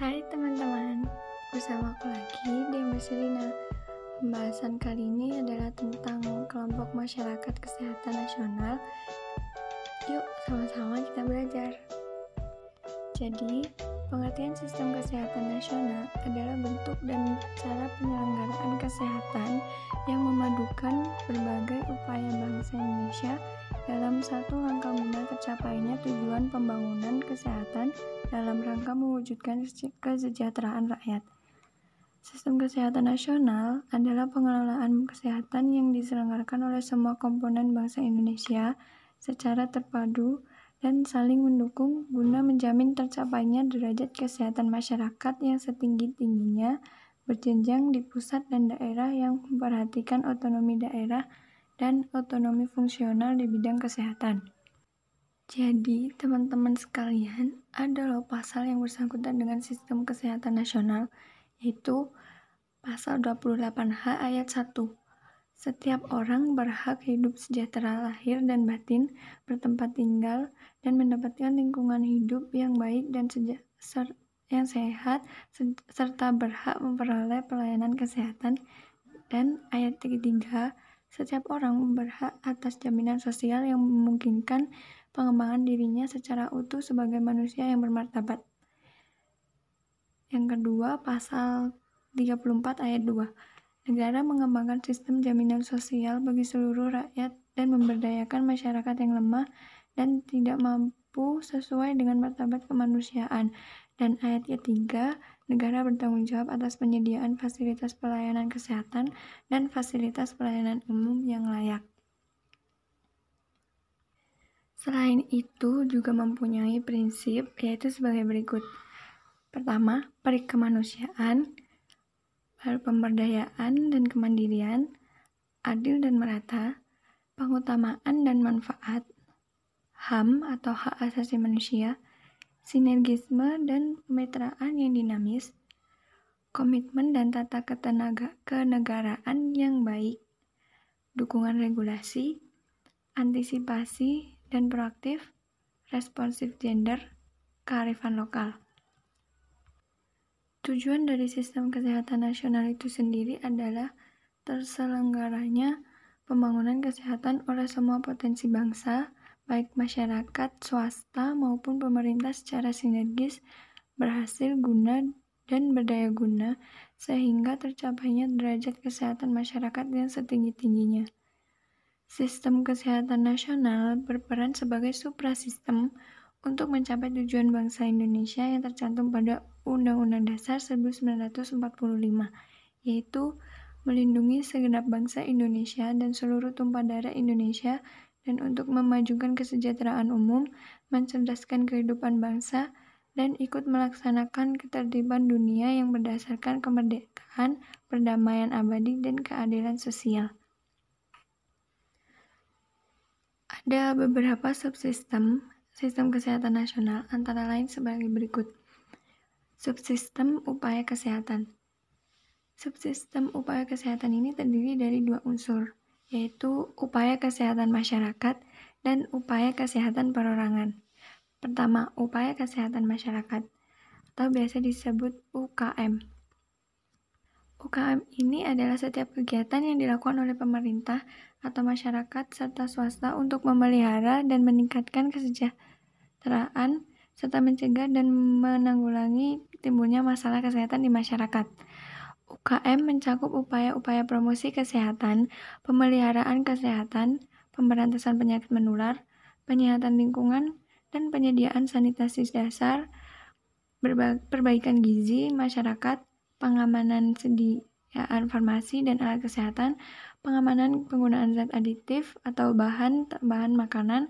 Hai teman-teman, bersama aku lagi Dema Selina. Pembahasan kali ini adalah tentang kelompok masyarakat kesehatan nasional. Yuk, sama-sama kita belajar. Jadi, pengertian sistem kesehatan nasional adalah bentuk dan cara penyelenggaraan kesehatan yang memadukan berbagai upaya bangsa Indonesia dalam satu langkah guna tercapainya tujuan pembangunan kesehatan dalam rangka mewujudkan kesejahteraan rakyat. Sistem kesehatan nasional adalah pengelolaan kesehatan yang diselenggarakan oleh semua komponen bangsa Indonesia secara terpadu dan saling mendukung guna menjamin tercapainya derajat kesehatan masyarakat yang setinggi-tingginya berjenjang di pusat dan daerah yang memperhatikan otonomi daerah dan otonomi fungsional di bidang kesehatan. Jadi, teman-teman sekalian, ada loh pasal yang bersangkutan dengan sistem kesehatan nasional, yaitu pasal 28H ayat 1. Setiap orang berhak hidup sejahtera lahir dan batin, bertempat tinggal, dan mendapatkan lingkungan hidup yang baik dan yang sehat, serta berhak memperoleh pelayanan kesehatan. Dan ayat ketiga, setiap orang berhak atas jaminan sosial yang memungkinkan pengembangan dirinya secara utuh sebagai manusia yang bermartabat. Yang kedua, pasal 34 ayat 2. Negara mengembangkan sistem jaminan sosial bagi seluruh rakyat dan memberdayakan masyarakat yang lemah dan tidak mampu sesuai dengan martabat kemanusiaan. Dan ayat ketiga, negara bertanggung jawab atas penyediaan fasilitas pelayanan kesehatan dan fasilitas pelayanan umum yang layak. Selain itu juga mempunyai prinsip yaitu sebagai berikut. Pertama, perikemanusiaan, pemberdayaan dan kemandirian, adil dan merata, pengutamaan dan manfaat, HAM atau hak asasi manusia, sinergisme dan kemitraan yang dinamis, komitmen dan tata ketenaga kenegaraan yang baik, dukungan regulasi, antisipasi dan proaktif, responsif gender, kearifan lokal. Tujuan dari sistem kesehatan nasional itu sendiri adalah terselenggaranya pembangunan kesehatan oleh semua potensi bangsa, baik masyarakat, swasta, maupun pemerintah secara sinergis berhasil guna dan berdaya guna sehingga tercapainya derajat kesehatan masyarakat yang setinggi-tingginya. Sistem kesehatan nasional berperan sebagai suprasistem untuk mencapai tujuan bangsa Indonesia yang tercantum pada Undang-Undang Dasar 1945, yaitu melindungi segenap bangsa Indonesia dan seluruh tumpah darah Indonesia dan untuk memajukan kesejahteraan umum, mencerdaskan kehidupan bangsa, dan ikut melaksanakan ketertiban dunia yang berdasarkan kemerdekaan, perdamaian abadi, dan keadilan sosial. Ada beberapa subsistem sistem kesehatan nasional antara lain sebagai berikut. Subsistem upaya kesehatan. Subsistem upaya kesehatan ini terdiri dari dua unsur, yaitu upaya kesehatan masyarakat dan upaya kesehatan perorangan. Pertama, upaya kesehatan masyarakat atau biasa disebut UKM. UKM ini adalah setiap kegiatan yang dilakukan oleh pemerintah atau masyarakat serta swasta untuk memelihara dan meningkatkan kesejahteraan serta mencegah dan menanggulangi timbulnya masalah kesehatan di masyarakat. UKM mencakup upaya-upaya promosi kesehatan, pemeliharaan kesehatan, pemberantasan penyakit menular, penyihatan lingkungan, dan penyediaan sanitasi dasar, perbaikan gizi masyarakat, pengamanan sediaan farmasi dan alat kesehatan, pengamanan penggunaan zat aditif atau bahan bahan makanan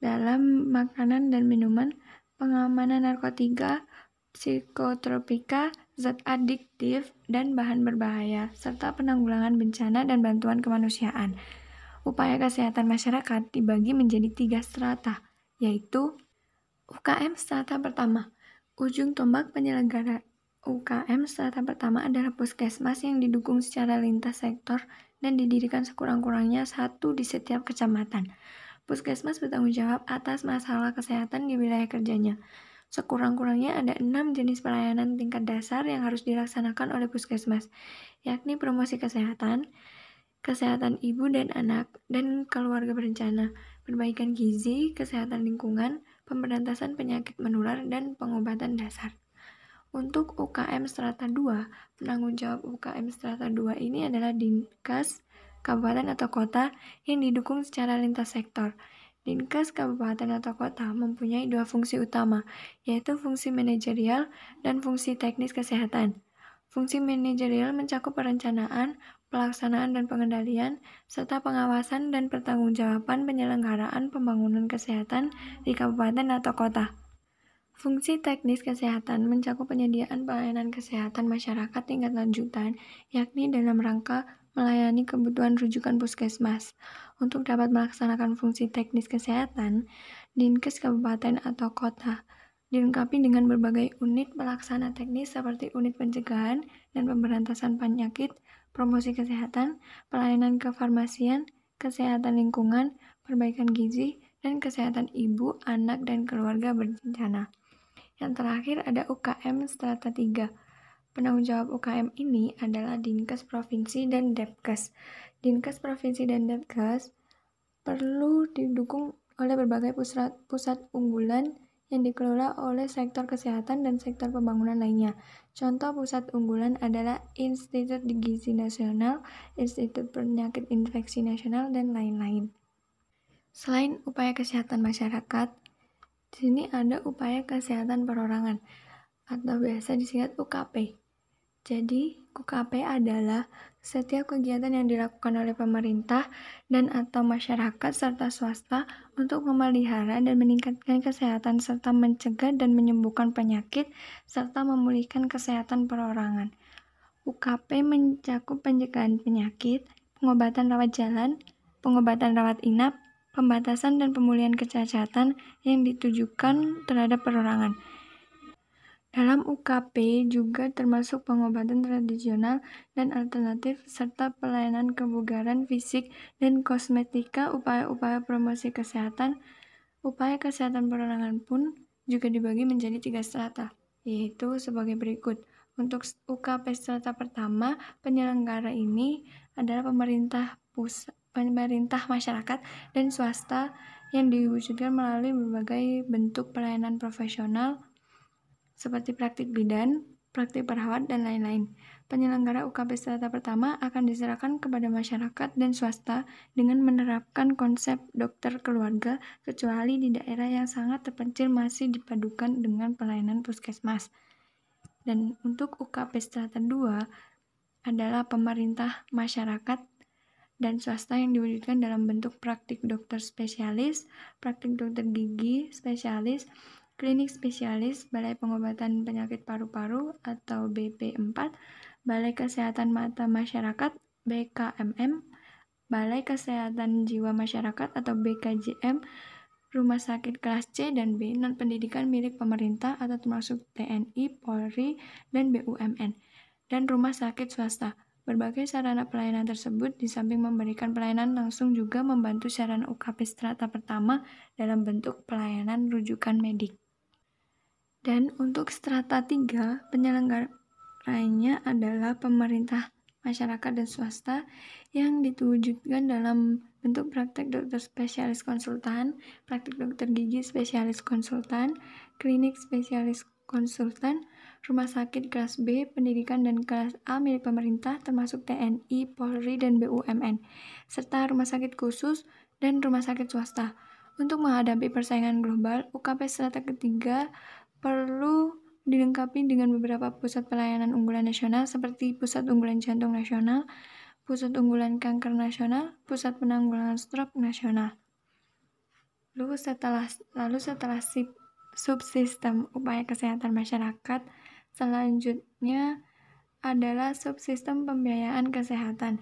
dalam makanan dan minuman, pengamanan narkotika, psikotropika, zat adiktif, dan bahan berbahaya, serta penanggulangan bencana dan bantuan kemanusiaan. Upaya kesehatan masyarakat dibagi menjadi tiga strata, yaitu UKM strata pertama, ujung tombak penyelenggara UKM strata pertama adalah puskesmas yang didukung secara lintas sektor dan didirikan sekurang-kurangnya satu di setiap kecamatan. Puskesmas bertanggung jawab atas masalah kesehatan di wilayah kerjanya. Sekurang-kurangnya ada enam jenis pelayanan tingkat dasar yang harus dilaksanakan oleh puskesmas, yakni promosi kesehatan, kesehatan ibu dan anak, dan keluarga berencana, perbaikan gizi, kesehatan lingkungan, pemberantasan penyakit menular, dan pengobatan dasar. Untuk UKM Strata 2, penanggung jawab UKM Strata 2 ini adalah Dinkes, kabupaten atau kota yang didukung secara lintas sektor, Dinkes kabupaten atau kota mempunyai dua fungsi utama, yaitu fungsi manajerial dan fungsi teknis kesehatan. Fungsi manajerial mencakup perencanaan, pelaksanaan dan pengendalian, serta pengawasan dan pertanggungjawaban penyelenggaraan pembangunan kesehatan di kabupaten atau kota. Fungsi teknis kesehatan mencakup penyediaan pelayanan kesehatan masyarakat tingkat lanjutan, yakni dalam rangka melayani kebutuhan rujukan puskesmas. Untuk dapat melaksanakan fungsi teknis kesehatan, Dinkes Kabupaten atau Kota dilengkapi dengan berbagai unit pelaksana teknis seperti unit pencegahan dan pemberantasan penyakit, promosi kesehatan, pelayanan kefarmasian, kesehatan lingkungan, perbaikan gizi, dan kesehatan ibu, anak, dan keluarga berencana. Yang terakhir ada UKM Strata 3. Penanggung jawab UKM ini adalah Dinkes Provinsi dan Depkes. Dinkes Provinsi dan Depkes perlu didukung oleh berbagai pusat, pusat unggulan yang dikelola oleh sektor kesehatan dan sektor pembangunan lainnya. Contoh pusat unggulan adalah Institut Gizi Nasional, Institut Penyakit Infeksi Nasional, dan lain-lain. Selain upaya kesehatan masyarakat, di sini ada upaya kesehatan perorangan atau biasa disingkat UKP. Jadi, UKP adalah setiap kegiatan yang dilakukan oleh pemerintah dan atau masyarakat serta swasta untuk memelihara dan meningkatkan kesehatan serta mencegah dan menyembuhkan penyakit serta memulihkan kesehatan perorangan. UKP mencakup pencegahan penyakit, pengobatan rawat jalan, pengobatan rawat inap, pembatasan dan pemulihan kecacatan yang ditujukan terhadap perorangan. Dalam UKP juga termasuk pengobatan tradisional dan alternatif serta pelayanan kebugaran fisik dan kosmetika, upaya-upaya promosi kesehatan. Upaya kesehatan perorangan pun juga dibagi menjadi tiga strata, yaitu sebagai berikut. Untuk UKP strata pertama, penyelenggara ini adalah pemerintah pusat, pemerintah masyarakat dan swasta yang diwujudkan melalui berbagai bentuk pelayanan profesional seperti praktik bidan, praktik perawat, dan lain-lain. Penyelenggara UKP strata pertama akan diserahkan kepada masyarakat dan swasta dengan menerapkan konsep dokter keluarga kecuali di daerah yang sangat terpencil masih dipadukan dengan pelayanan puskesmas. Dan untuk UKP strata 2 adalah pemerintah, masyarakat, dan swasta yang diwujudkan dalam bentuk praktik dokter spesialis, praktik dokter gigi spesialis, klinik spesialis, Balai Pengobatan Penyakit Paru-Paru atau BP4, Balai Kesehatan Mata Masyarakat BKMM, Balai Kesehatan Jiwa Masyarakat atau BKJM, rumah sakit kelas C dan B non pendidikan milik pemerintah atau termasuk TNI, Polri, dan BUMN, dan rumah sakit swasta. Berbagai sarana pelayanan tersebut di samping memberikan pelayanan langsung juga membantu sarana UKP strata pertama dalam bentuk pelayanan rujukan medik. Dan untuk strata 3, penyelenggaranya adalah pemerintah, masyarakat, dan swasta yang diwujudkan dalam bentuk praktek dokter spesialis konsultan, praktek dokter gigi spesialis konsultan, klinik spesialis konsultan, rumah sakit kelas B, pendidikan dan kelas A milik pemerintah termasuk TNI, Polri, dan BUMN, serta rumah sakit khusus dan rumah sakit swasta. Untuk menghadapi persaingan global, UKP strata ketiga perlu dilengkapi dengan beberapa pusat pelayanan unggulan nasional seperti Pusat Unggulan Jantung Nasional, Pusat Unggulan Kanker Nasional, Pusat Penanggulangan Stroke Nasional. Lalu setelah lalu setelah subsistem upaya kesehatan masyarakat, selanjutnya adalah subsistem pembiayaan kesehatan.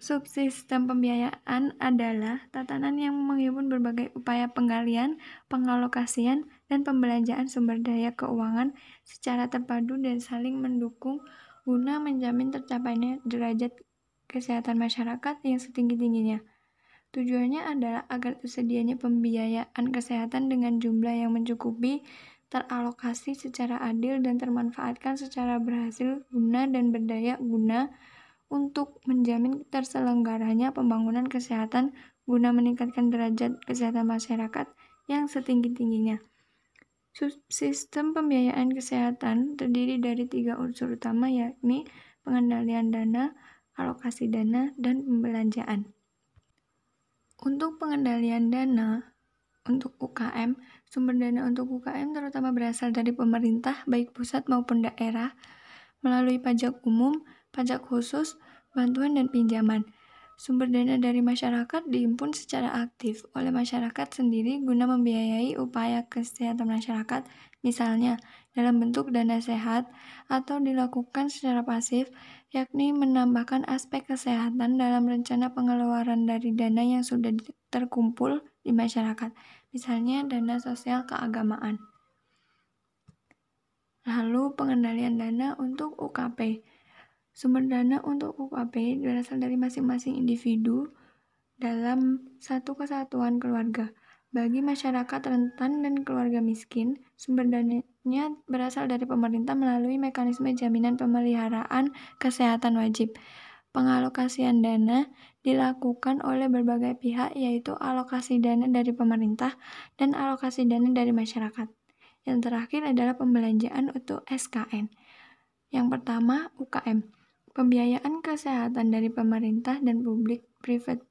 Subsistem pembiayaan adalah tatanan yang menghimpun berbagai upaya penggalian, pengalokasian, dan pembelanjaan sumber daya keuangan secara terpadu dan saling mendukung guna menjamin tercapainya derajat kesehatan masyarakat yang setinggi-tingginya. Tujuannya adalah agar tersedianya pembiayaan kesehatan dengan jumlah yang mencukupi, teralokasi secara adil dan termanfaatkan secara berhasil guna dan berdaya guna untuk menjamin terselenggaranya pembangunan kesehatan guna meningkatkan derajat kesehatan masyarakat yang setinggi-tingginya. Sistem pembiayaan kesehatan terdiri dari tiga unsur utama yakni pengendalian dana, alokasi dana, dan pembelanjaan. Untuk pengendalian dana untuk UKM, sumber dana untuk UKM terutama berasal dari pemerintah baik pusat maupun daerah melalui pajak umum, pajak khusus, bantuan dan pinjaman. Sumber dana dari masyarakat diimpun secara aktif oleh masyarakat sendiri guna membiayai upaya kesehatan masyarakat, misalnya dalam bentuk dana sehat, atau dilakukan secara pasif yakni menambahkan aspek kesehatan dalam rencana pengeluaran dari dana yang sudah terkumpul di masyarakat, misalnya dana sosial keagamaan. Lalu pengendalian dana untuk UKP. Sumber dana untuk UKP berasal dari masing-masing individu dalam satu kesatuan keluarga. Bagi masyarakat rentan dan keluarga miskin, sumber dananya berasal dari pemerintah melalui mekanisme jaminan pemeliharaan kesehatan wajib. Pengalokasian dana dilakukan oleh berbagai pihak yaitu alokasi dana dari pemerintah dan alokasi dana dari masyarakat. Yang terakhir adalah pembelanjaan untuk SKN. Yang pertama, UKM. Pembiayaan kesehatan dari pemerintah dan publik private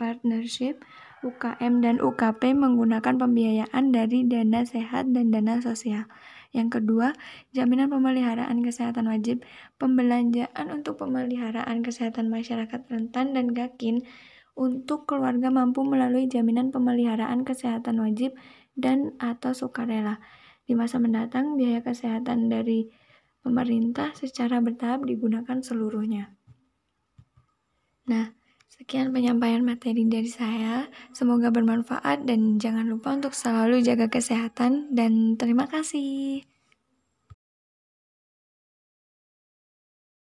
partnership UKM dan UKP menggunakan pembiayaan dari dana sehat dan dana sosial. Yang kedua, jaminan pemeliharaan kesehatan wajib. Pembelanjaan untuk pemeliharaan kesehatan masyarakat rentan dan gakin untuk keluarga mampu melalui jaminan pemeliharaan kesehatan wajib dan atau sukarela. Di masa mendatang, biaya kesehatan dari pemerintah secara bertahap digunakan seluruhnya. Nah, Sekian penyampaian materi dari saya. Semoga bermanfaat dan jangan lupa untuk selalu jaga kesehatan dan terima kasih.